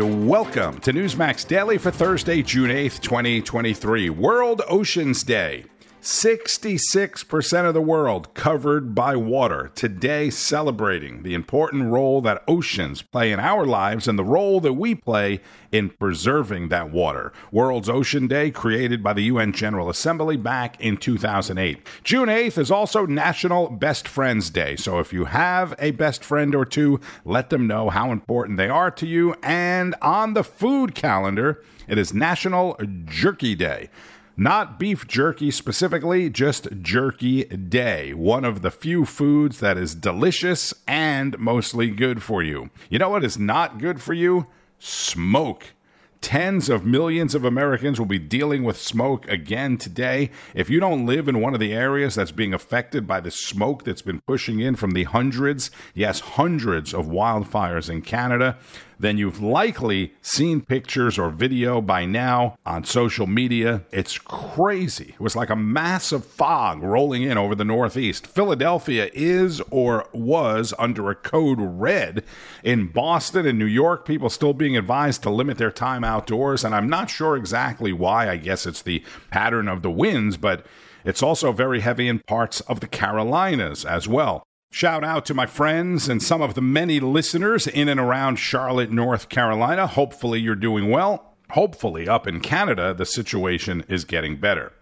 and welcome to Newsmax Daily for Thursday, June 8th, 2023, World Oceans Day. 66% of the world covered by water. Today, celebrating the important role that oceans play in our lives and the role that we play in preserving that water. World's Ocean Day, created by the UN General Assembly back in 2008. June 8th is also National Best Friends Day. So if you have a best friend or two, let them know how important they are to you. And on the food calendar, it is National Jerky Day. Not beef jerky specifically, just jerky day. One of the few foods that is delicious and mostly good for you. You know what is not good for you? Smoke. Tens of millions of Americans will be dealing with smoke again today. If you don't live in one of the areas that's being affected by the smoke that's been pushing in from the hundreds, yes, hundreds of wildfires in Canada, then you've likely seen pictures or video by now on social media. It's crazy. It was like a massive fog rolling in over the Northeast. Philadelphia is or was under a code red. In Boston and New York, people still being advised to limit their time outdoors. And I'm not sure exactly why. I guess it's the pattern of the winds, but it's also very heavy in parts of the Carolinas as well. Shout out to my friends and some of the many listeners in and around Charlotte, North Carolina. Hopefully, you're doing well. Hopefully, up in Canada, the situation is getting better.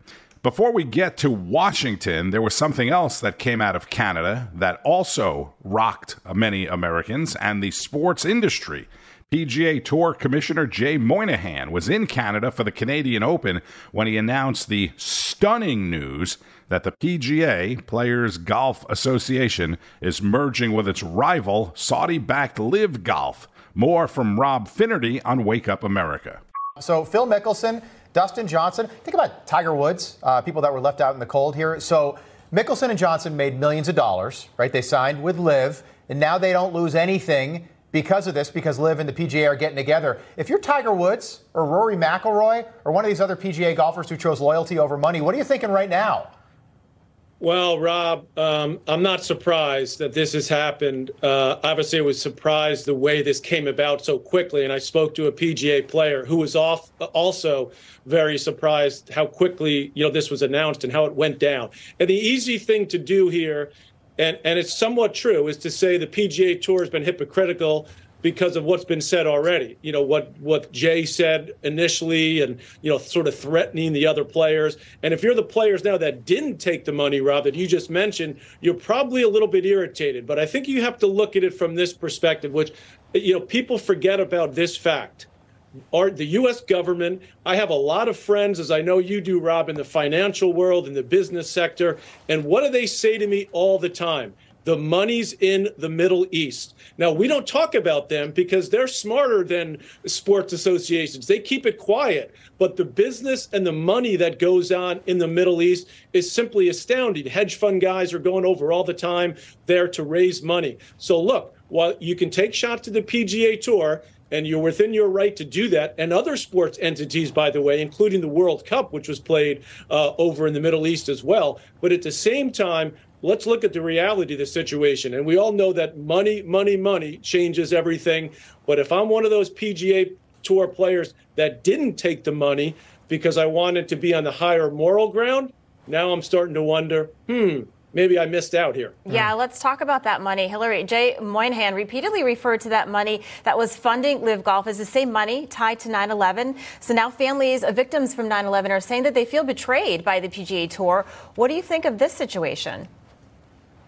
Before we get to Washington, there was something else that came out of Canada that also rocked many Americans and the sports industry. PGA Tour Commissioner Jay Monahan was in Canada for the Canadian Open when he announced the stunning news that the PGA, Players Golf Association, is merging with its rival, Saudi backed LIV Golf. More from Rob Finnerty on Wake Up America. So, Phil Mickelson, Dustin Johnson, think about Tiger Woods, uh, people that were left out in the cold here. So, Mickelson and Johnson made millions of dollars, right? They signed with LIV, and now they don't lose anything because of this, because LIV and the PGA are getting together. If you're Tiger Woods or Rory McIlroy or one of these other PGA golfers who chose loyalty over money, what are you thinking right now? Well, Rob, um, I'm not surprised that this has happened. Uh, obviously, I was surprised the way this came about so quickly. And I spoke to a PGA player who was off, also very surprised how quickly you know this was announced and how it went down. And the easy thing to do here, and and it's somewhat true, is to say the PGA Tour has been hypocritical because of what's been said already. You know what what Jay said initially, and you know sort of threatening the other players. And if you're the players now that didn't take the money, Rob, that you just mentioned, you're probably a little bit irritated. But I think you have to look at it from this perspective, which you know people forget about this fact. Our, the U.S. government. I have a lot of friends, as I know you do, Rob, in the financial world, in the business sector. And what do they say to me all the time? The money's in the Middle East. Now, we don't talk about them because they're smarter than sports associations. They keep it quiet. But the business and the money that goes on in the Middle East is simply astounding. Hedge fund guys are going over all the time there to raise money. So, look, while you can take shots to the PGA Tour, and you're within your right to do that. And other sports entities, by the way, including the World Cup, which was played uh, over in the Middle East as well. But at the same time, let's look at the reality of the situation. And we all know that money, money, money changes everything. But if I'm one of those PGA Tour players that didn't take the money because I wanted to be on the higher moral ground, now I'm starting to wonder, hmm, maybe I missed out here. Yeah, let's talk about that money. Hilary, Jay Monahan repeatedly referred to that money that was funding LIV Golf as the same money tied to 9 11. So now families of victims from 9 11 are saying that they feel betrayed by the PGA Tour. What do you think of this situation?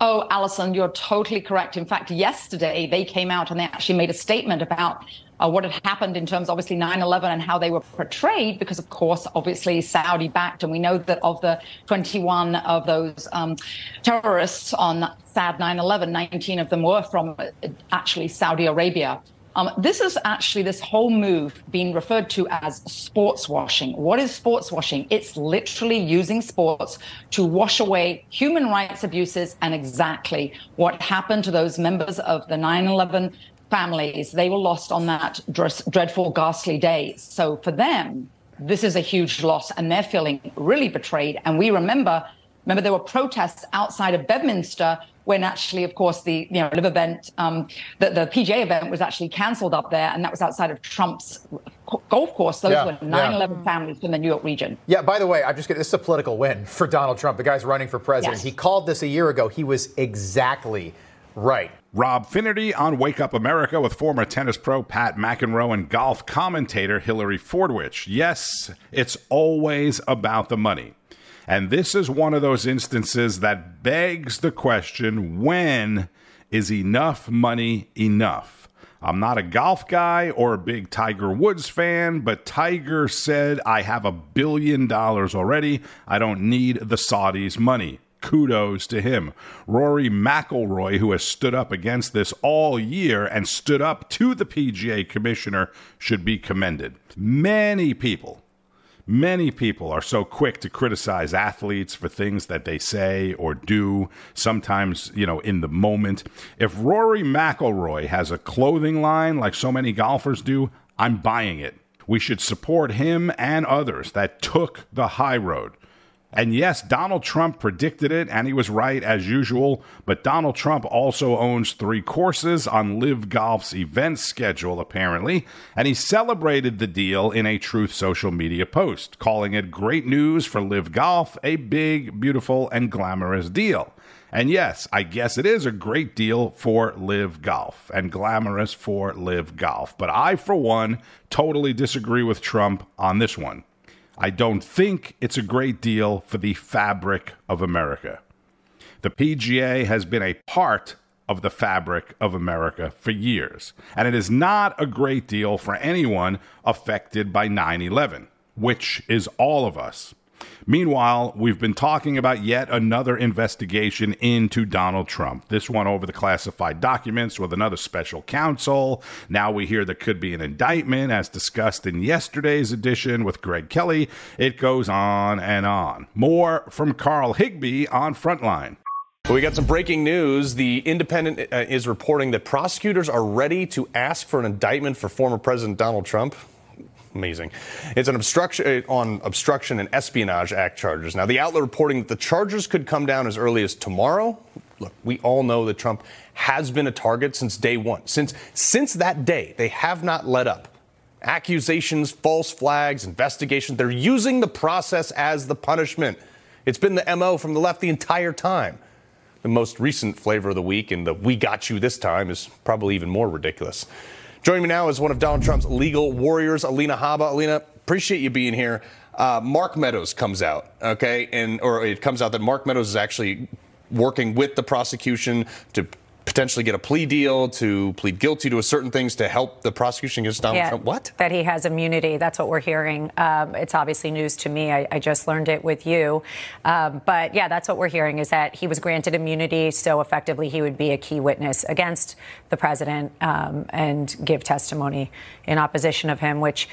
Oh, Allison, you're totally correct. In fact, yesterday they came out and they actually made a statement about uh, what had happened in terms, obviously, 9 11 and how they were portrayed, because, of course, obviously, Saudi backed. And we know that of the 21 of those um, terrorists on SAD 9 11, 19 of them were from uh, actually Saudi Arabia. Um, this is actually this whole move being referred to as sports washing. What is sports washing? It's literally using sports to wash away human rights abuses and exactly what happened to those members of the 9 11 families. They were lost on that dreadful, ghastly day. So for them, this is a huge loss and they're feeling really betrayed. And we remember Remember, there were protests outside of Bedminster when actually, of course, the you know LIV event, um, the, the PGA event was actually cancelled up there, and that was outside of Trump's golf course. Those yeah, were 9/11 yeah. families from the New York region. Yeah. By the way, I'm just kidding. This is a political win for Donald Trump. The guy's running for president. Yes. He called this a year ago. He was exactly right. Rob Finnerty on Wake Up America with former tennis pro Pat McEnroe and golf commentator Hilary Fordwich. Yes, it's always about the money. And this is one of those instances that begs the question when is enough money enough? I'm not a golf guy or a big Tiger Woods fan, but Tiger said, I have a billion dollars already. I don't need the Saudis' money. Kudos to him. Rory McIlroy, who has stood up against this all year and stood up to the PGA commissioner, should be commended. Many people Many people are so quick to criticize athletes for things that they say or do, sometimes, you know, in the moment. If Rory McIlroy has a clothing line like so many golfers do, I'm buying it. We should support him and others that took the high road. And yes, Donald Trump predicted it, and he was right as usual. But Donald Trump also owns three courses on LIV Golf's event schedule, apparently. And he celebrated the deal in a Truth social media post, calling it great news for LIV Golf, a big, beautiful, and glamorous deal. And yes, I guess it is a great deal for LIV Golf and glamorous for LIV Golf. But I, for one, totally disagree with Trump on this one. I don't think it's a great deal for the fabric of America. The PGA has been a part of the fabric of America for years, and it is not a great deal for anyone affected by 9 11, which is all of us. Meanwhile, we've been talking about yet another investigation into Donald Trump. This one over the classified documents with another special counsel. Now we hear there could be an indictment, as discussed in yesterday's edition with Greg Kelly. It goes on and on. More from Carl Higbie on Frontline. We got some breaking news. The Independent uh, is reporting that prosecutors are ready to ask for an indictment for former President Donald Trump amazing. It's an obstruction uh, on obstruction and espionage act charges. Now, the outlet reporting that the charges could come down as early as tomorrow. Look, we all know that Trump has been a target since day one. Since since that day, they have not let up. Accusations, false flags, investigations. They're using the process as the punishment. It's been the MO from the left the entire time. The most recent flavor of the week and the we got you this time is probably even more ridiculous. Joining me now is one of Donald Trump's legal warriors, Alina Habba. Alina, appreciate you being here. Uh, Mark Meadows comes out, okay, and or it comes out that Mark Meadows is actually working with the prosecution to potentially get a plea deal to plead guilty to certain things to help the prosecution against Donald yeah, Trump. What? That he has immunity. That's what we're hearing. Um, it's obviously news to me. I, I just learned it with you. Um, but yeah, that's what we're hearing is that he was granted immunity, so effectively he would be a key witness against the president um, and give testimony in opposition of him, which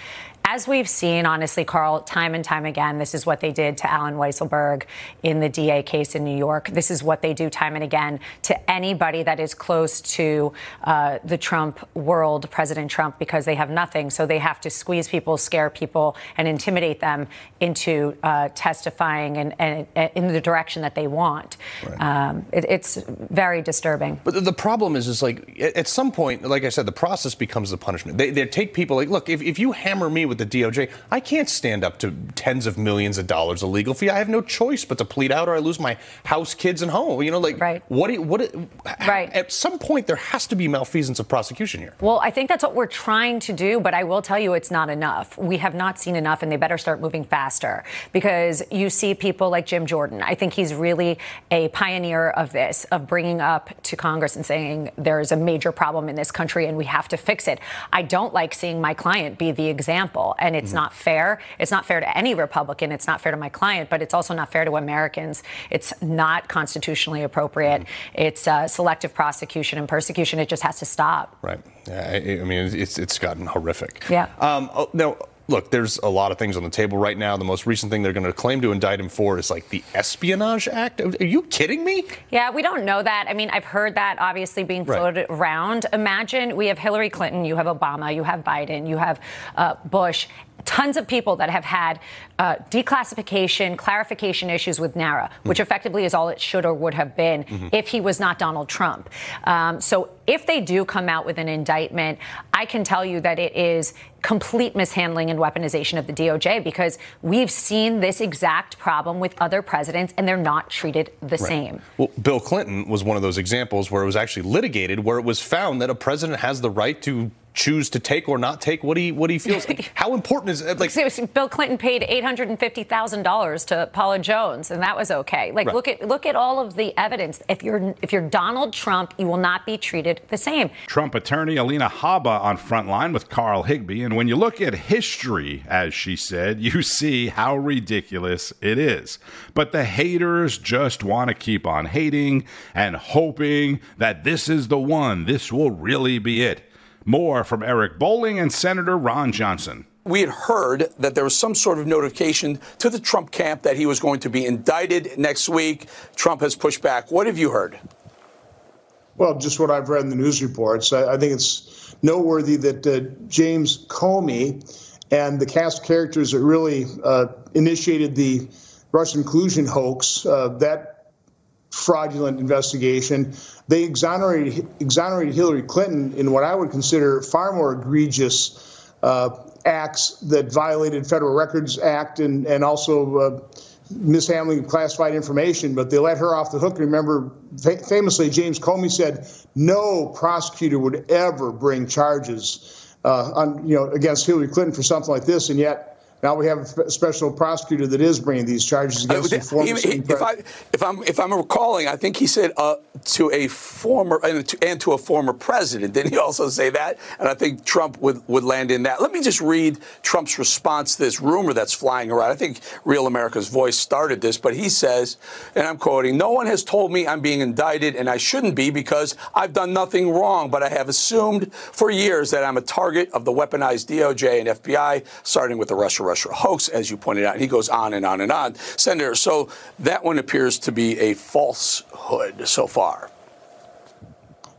as we've seen, honestly, Carl, time and time again, this is what they did to Allen Weisselberg in the DA case in New York. This is what they do time and again to anybody that is close to uh, the Trump world, President Trump, because they have nothing. So they have to squeeze people, scare people, and intimidate them into uh, testifying and, and, and, in the direction that they want. Right. Um, it, it's very disturbing. But the problem is, is like at some point, like I said, the process becomes the punishment. They, they take people like, look, if, if you hammer me with the DOJ, I can't stand up to tens of millions of dollars of legal fee. I have no choice but to plead out, or I lose my house, kids, and home. You know, like right. what? What? Right. At some point, there has to be malfeasance of prosecution here. Well, I think that's what we're trying to do, but I will tell you, it's not enough. We have not seen enough, and they better start moving faster because you see people like Jim Jordan. I think he's really a pioneer of this, of bringing up to Congress and saying there's a major problem in this country and we have to fix it. I don't like seeing my client be the example and it's mm-hmm. not fair. It's not fair to any Republican. It's not fair to my client, but it's also not fair to Americans. It's not constitutionally appropriate. Mm-hmm. It's uh, selective prosecution and persecution. It just has to stop. Right. Yeah, I, I mean, it's it's gotten horrific. Yeah. Um, oh, now look, there's a lot of things on the table right now. The most recent thing they're going to claim to indict him for is like the Espionage Act. Are you kidding me? Yeah, we don't know that. I mean, I've heard that obviously being floated right. around. Imagine we have Hillary Clinton, you have Obama, you have Biden, you have uh, Bush, tons of people that have had uh, declassification, clarification issues with NARA, which mm-hmm. effectively is all it should or would have been mm-hmm. if he was not Donald Trump. Um, so if they do come out with an indictment, I can tell you that it is complete mishandling and weaponization of the DOJ because we've seen this exact problem with other presidents and they're not treated the right. same. Well, Bill Clinton was one of those examples where it was actually litigated, where it was found that a president has the right to choose to take or not take what he what he feels. Like, how important is it? Like Bill Clinton paid eight hundred and fifty thousand dollars to Paula Jones, and that was okay. Like right. look at look at all of the evidence. If you're if you're Donald Trump, you will not be treated the same. Trump attorney Alina Habba on Frontline with Carl Higbie, and when you look at history, as she said, you see how ridiculous it is. But the haters just want to keep on hating and hoping that this is the one. This will really be it. More from Eric Bolling and Senator Ron Johnson. We had heard that there was some sort of notification to the Trump camp that he was going to be indicted next week. Trump has pushed back. What have you heard? Well, just what I've read in the news reports. I, I think it's noteworthy that uh, James Comey and the cast of characters that really uh, initiated the Russian collusion hoax, uh, that fraudulent investigation, they exonerated, exonerated Hillary Clinton in what I would consider far more egregious uh, acts that violated Federal Records Act and, and also uh, mishandling of classified information, but they let her off the hook. Remember, fa- famously, James Comey said no prosecutor would ever bring charges uh, on, you know, against Hillary Clinton for something like this, and yet now we have a special prosecutor that is bringing these charges against uh, former if, I, if I'm if I'm recalling, I think he said uh, to a former and to, and to, a former president. Didn't he also say that? And I think Trump would, would land in that. Let me just read Trump's response to this rumor that's flying around. I think Real America's Voice started this, but he says, and I'm quoting: "No one has told me I'm being indicted, and I shouldn't be because I've done nothing wrong. But I have assumed for years that I'm a target of the weaponized DOJ and FBI, starting with the Russia." Russia hoax, as you pointed out. and He goes on and on and on. Senator, so that one appears to be a falsehood so far.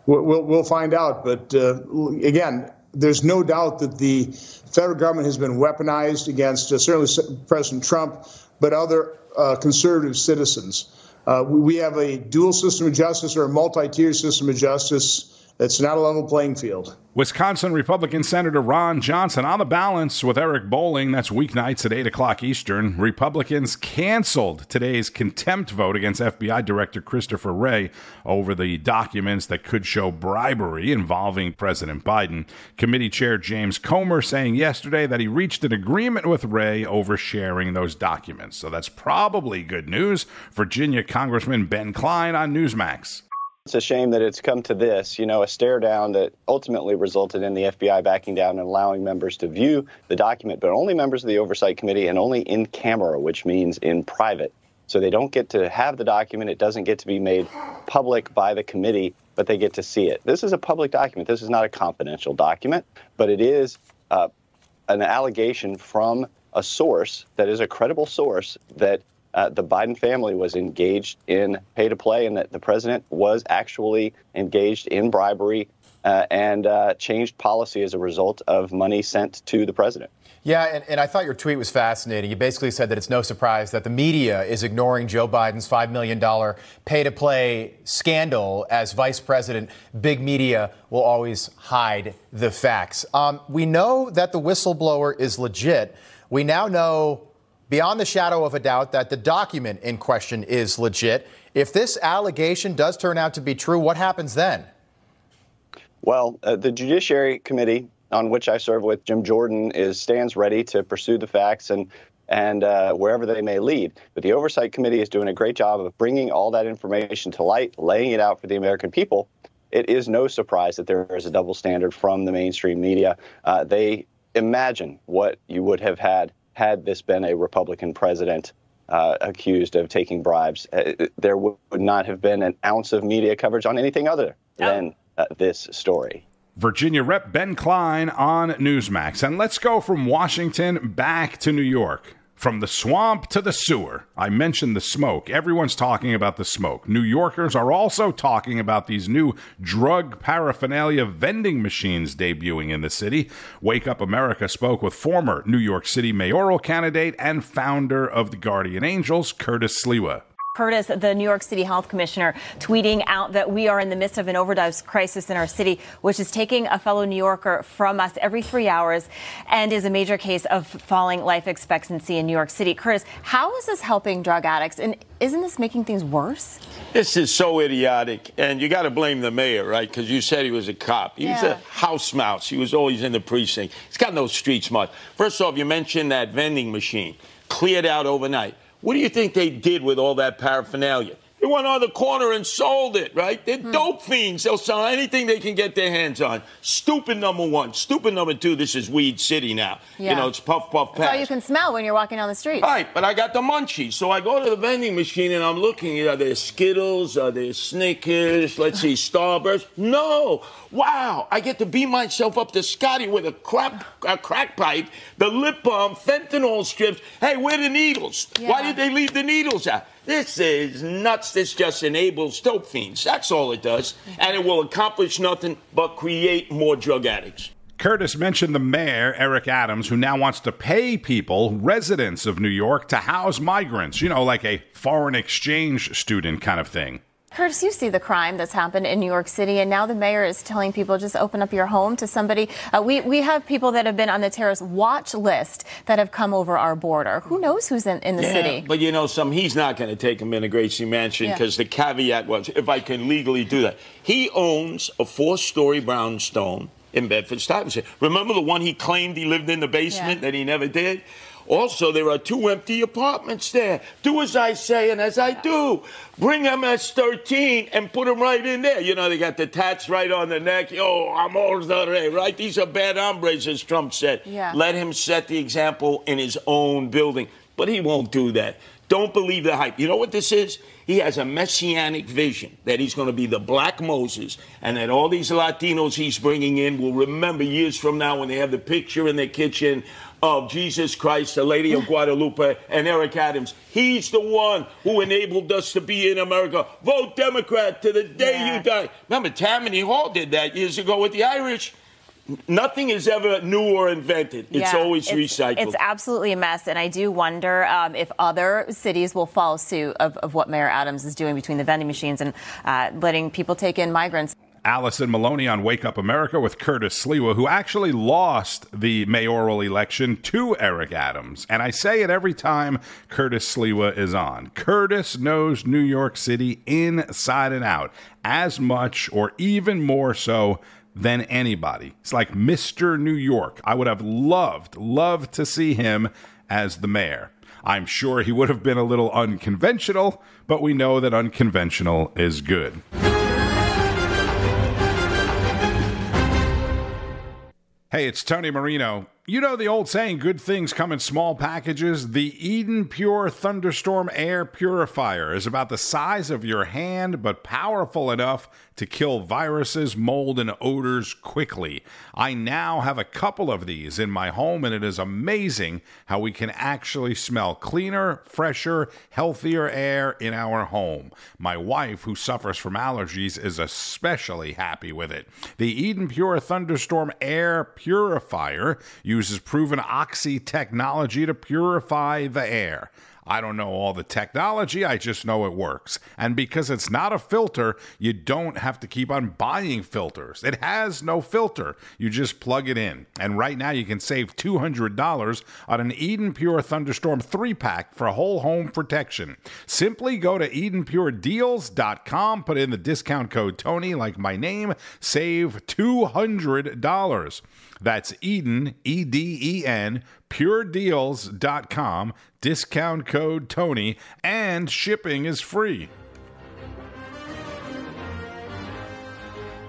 We'll, we'll find out. But uh, again, there's no doubt that the federal government has been weaponized against uh, certainly President Trump, but other uh, conservative citizens. Uh, we have a dual system of justice or a multi tier system of justice. It's not a level playing field. Wisconsin Republican Senator Ron Johnson on the balance with Eric Bolling. That's weeknights at 8 o'clock Eastern. Republicans canceled today's contempt vote against FBI Director Christopher Wray over the documents that could show bribery involving President Biden. Committee Chair James Comer saying yesterday that he reached an agreement with Wray over sharing those documents. So that's probably good news. Virginia Congressman Ben Cline on Newsmax. It's a shame that it's come to this, you know, a stare down that ultimately resulted in the FBI backing down and allowing members to view the document, but only members of the Oversight Committee and only in camera, which means in private. So they don't get to have the document. It doesn't get to be made public by the committee, but they get to see it. This is a public document. This is not a confidential document, but it is uh, an allegation from a source that is a credible source that uh, the Biden family was engaged in pay to play and that the president was actually engaged in bribery uh, and uh, changed policy as a result of money sent to the president. Yeah, and, and, I thought your tweet was fascinating. You basically said that it's no surprise that the media is ignoring Joe Biden's $5 million pay to play scandal as vice president. Big media will always hide the facts. Um, we know that the whistleblower is legit. We now know beyond the shadow of a doubt that the document in question is legit. If this allegation does turn out to be true, what happens then? Well, uh, the Judiciary Committee, on which I serve with Jim Jordan, is stands ready to pursue the facts and and uh, wherever they may lead. But the Oversight Committee is doing a great job of bringing all that information to light, laying it out for the American people. It is no surprise that there is a double standard from the mainstream media. Uh, they imagine what you would have had had this been a Republican president uh, accused of taking bribes, uh, there would not have been an ounce of media coverage on anything other than uh, this story. Virginia Rep Ben Cline on Newsmax. And let's go from Washington back to New York. From the swamp to the sewer. I mentioned the smoke. Everyone's talking about the smoke. New Yorkers are also talking about these new drug paraphernalia vending machines debuting in the city. Wake Up America spoke with former New York City mayoral candidate and founder of the Guardian Angels, Curtis Sliwa. Curtis, the New York City Health Commissioner, tweeting out that we are in the midst of an overdose crisis in our city, which is taking a fellow New Yorker from us every three hours and is a major case of falling life expectancy in New York City. Curtis, how is this helping drug addicts? And isn't this making things worse? This is so idiotic. And you got to blame the mayor, right? Because you said he was a cop. He yeah. was a house mouse. He was always in the precinct. He's got no street smart. First off, you mentioned that vending machine cleared out overnight. What do you think they did with all that paraphernalia? They went on the corner and sold it, right? They're hmm. dope fiends. They'll sell anything they can get their hands on. Stupid number one. Stupid number two. This is Weed City now. Yeah. You know, it's puff, puff, pass. That's all you can smell when you're walking down the street. Right, but I got the munchies. So I go to the vending machine and I'm looking. Are there Skittles? Are there Snickers? Let's see, Starburst? No. Wow. I get to beat myself up to Scotty with a, crap, a crack pipe, the lip balm, fentanyl strips. Hey, where the needles? Yeah. Why did they leave the needles out? This is nuts. This just enables dope fiends. That's all it does. And it will accomplish nothing but create more drug addicts. Curtis mentioned the mayor, Eric Adams, who now wants to pay people, residents of New York, to house migrants, you know, like a foreign exchange student kind of thing. Curtis, you see the crime that's happened in New York City, and now the mayor is telling people just open up your home to somebody. Uh, we, we have people that have been on the terrorist watch list that have come over our border. Who knows who's in, in the yeah, city? But you know, some he's not going to take them in a Gracie Mansion because yeah. the caveat was if I can legally do that. He owns a four story brownstone in Bedford Stuyvesant. Remember the one he claimed he lived in the basement yeah. that he never did? Also, there are two empty apartments there. Do as I say and as I do. Bring MS-13 and put them right in there. You know, they got the tats right on the neck. Yo, I'm all the right? These are bad hombres, as Trump said. Yeah. Let him set the example in his own building. But he won't do that. Don't believe the hype. You know what this is? He has a messianic vision that he's going to be the black Moses and that all these Latinos he's bringing in will remember years from now when they have the picture in their kitchen of Jesus Christ, the Lady of Guadalupe, and Eric Adams. He's the one who enabled us to be in America. Vote Democrat to the day yeah. you die. Remember, Tammany Hall did that years ago with the Irish. Nothing is ever new or invented. It's yeah, always it's, recycled. It's absolutely a mess, and I do wonder um, if other cities will follow suit of, of, what Mayor Adams is doing between the vending machines and uh, letting people take in migrants. Allison Maloney on Wake Up America with Curtis Sliwa, who actually lost the mayoral election to Eric Adams. And I say it every time Curtis Sliwa is on. Curtis knows New York City inside and out, as much or even more so than anybody. It's like Mr. New York. I would have loved, loved to see him as the mayor. I'm sure he would have been a little unconventional, but we know that unconventional is good. Hey, it's Tony Marino. You know the old saying, good things come in small packages? The Eden Pure Thunderstorm Air Purifier is about the size of your hand, but powerful enough to kill viruses, mold, and odors quickly. I now have a couple of these in my home, and it is amazing how we can actually smell cleaner, fresher, healthier air in our home. My wife, who suffers from allergies, is especially happy with it. The Eden Pure Thunderstorm Air Purifier uses proven oxy technology to purify the air. I don't know all the technology, I just know it works. And because it's not a filter, you don't have to keep on buying filters. It has no filter. You just plug it in. And right now you can save $200 on an Eden Pure Thunderstorm 3 pack for whole home protection. Simply go to EdenPureDeals.com, put in the discount code Tony, like my name, save $200. That's Eden, E D E N, puredeals.com, discount code Tony, and shipping is free.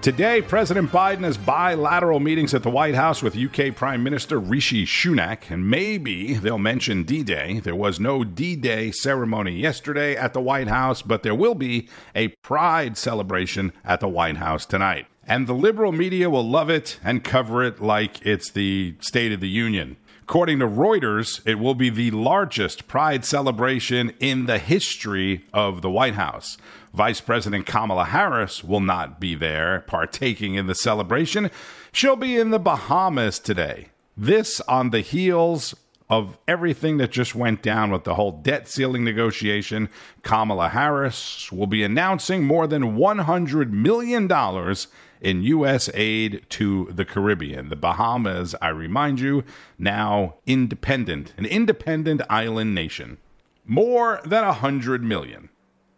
Today, President Biden has bilateral meetings at the White House with UK Prime Minister Rishi Sunak, and maybe they'll mention D Day. There was no D Day ceremony yesterday at the White House, but there will be a Pride celebration at the White House tonight. And the liberal media will love it and cover it like it's the State of the Union. According to Reuters, it will be the largest pride celebration in the history of the White House. Vice President Kamala Harris will not be there partaking in the celebration. She'll be in the Bahamas today. This on the heels of everything that just went down with the whole debt ceiling negotiation. Kamala Harris will be announcing more than $100 million in U.S. aid to the Caribbean. The Bahamas, I remind you, now independent, an independent island nation. More than $100 million.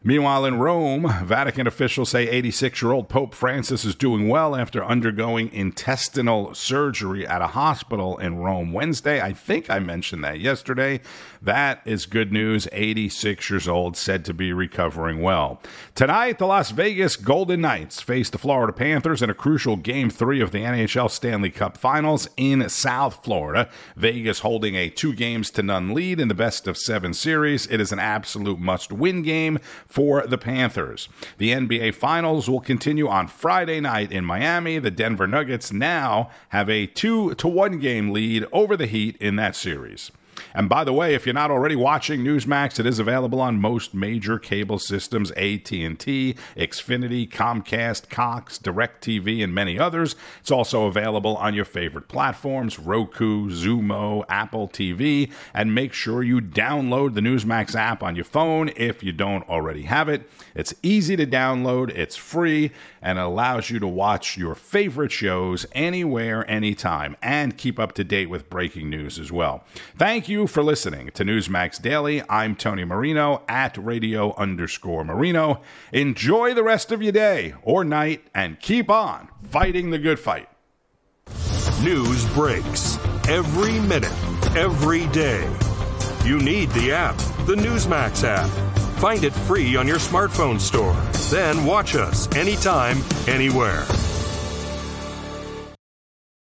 Meanwhile, in Rome, Vatican officials say 86 year old Pope Francis is doing well after undergoing intestinal surgery at a hospital in Rome Wednesday. I think I mentioned that yesterday. That is good news. 86 years old, said to be recovering well. Tonight, the Las Vegas Golden Knights face the Florida Panthers in a crucial game three of the NHL Stanley Cup Finals in South Florida. Vegas holding a two games to none lead in the best of seven series. It is an absolute must win game for the Panthers. The NBA Finals will continue on Friday night in Miami. The Denver Nuggets now have a 2 to 1 game lead over the Heat in that series. And by the way, if you're not already watching Newsmax, it is available on most major cable systems: AT&T, Xfinity, Comcast, Cox, DirecTV, and many others. It's also available on your favorite platforms: Roku, Xumo, Apple TV, and make sure you download the Newsmax app on your phone if you don't already have it. It's easy to download, it's free, and allows you to watch your favorite shows anywhere, anytime, and keep up to date with breaking news as well. Thank you for listening to Newsmax Daily. I'm Tony Marino at radio underscore Marino. Enjoy the rest of your day or night and keep on fighting the good fight. News breaks every minute, every day. You need the app, the Newsmax app. Find it free on your smartphone store. Then watch us anytime, anywhere.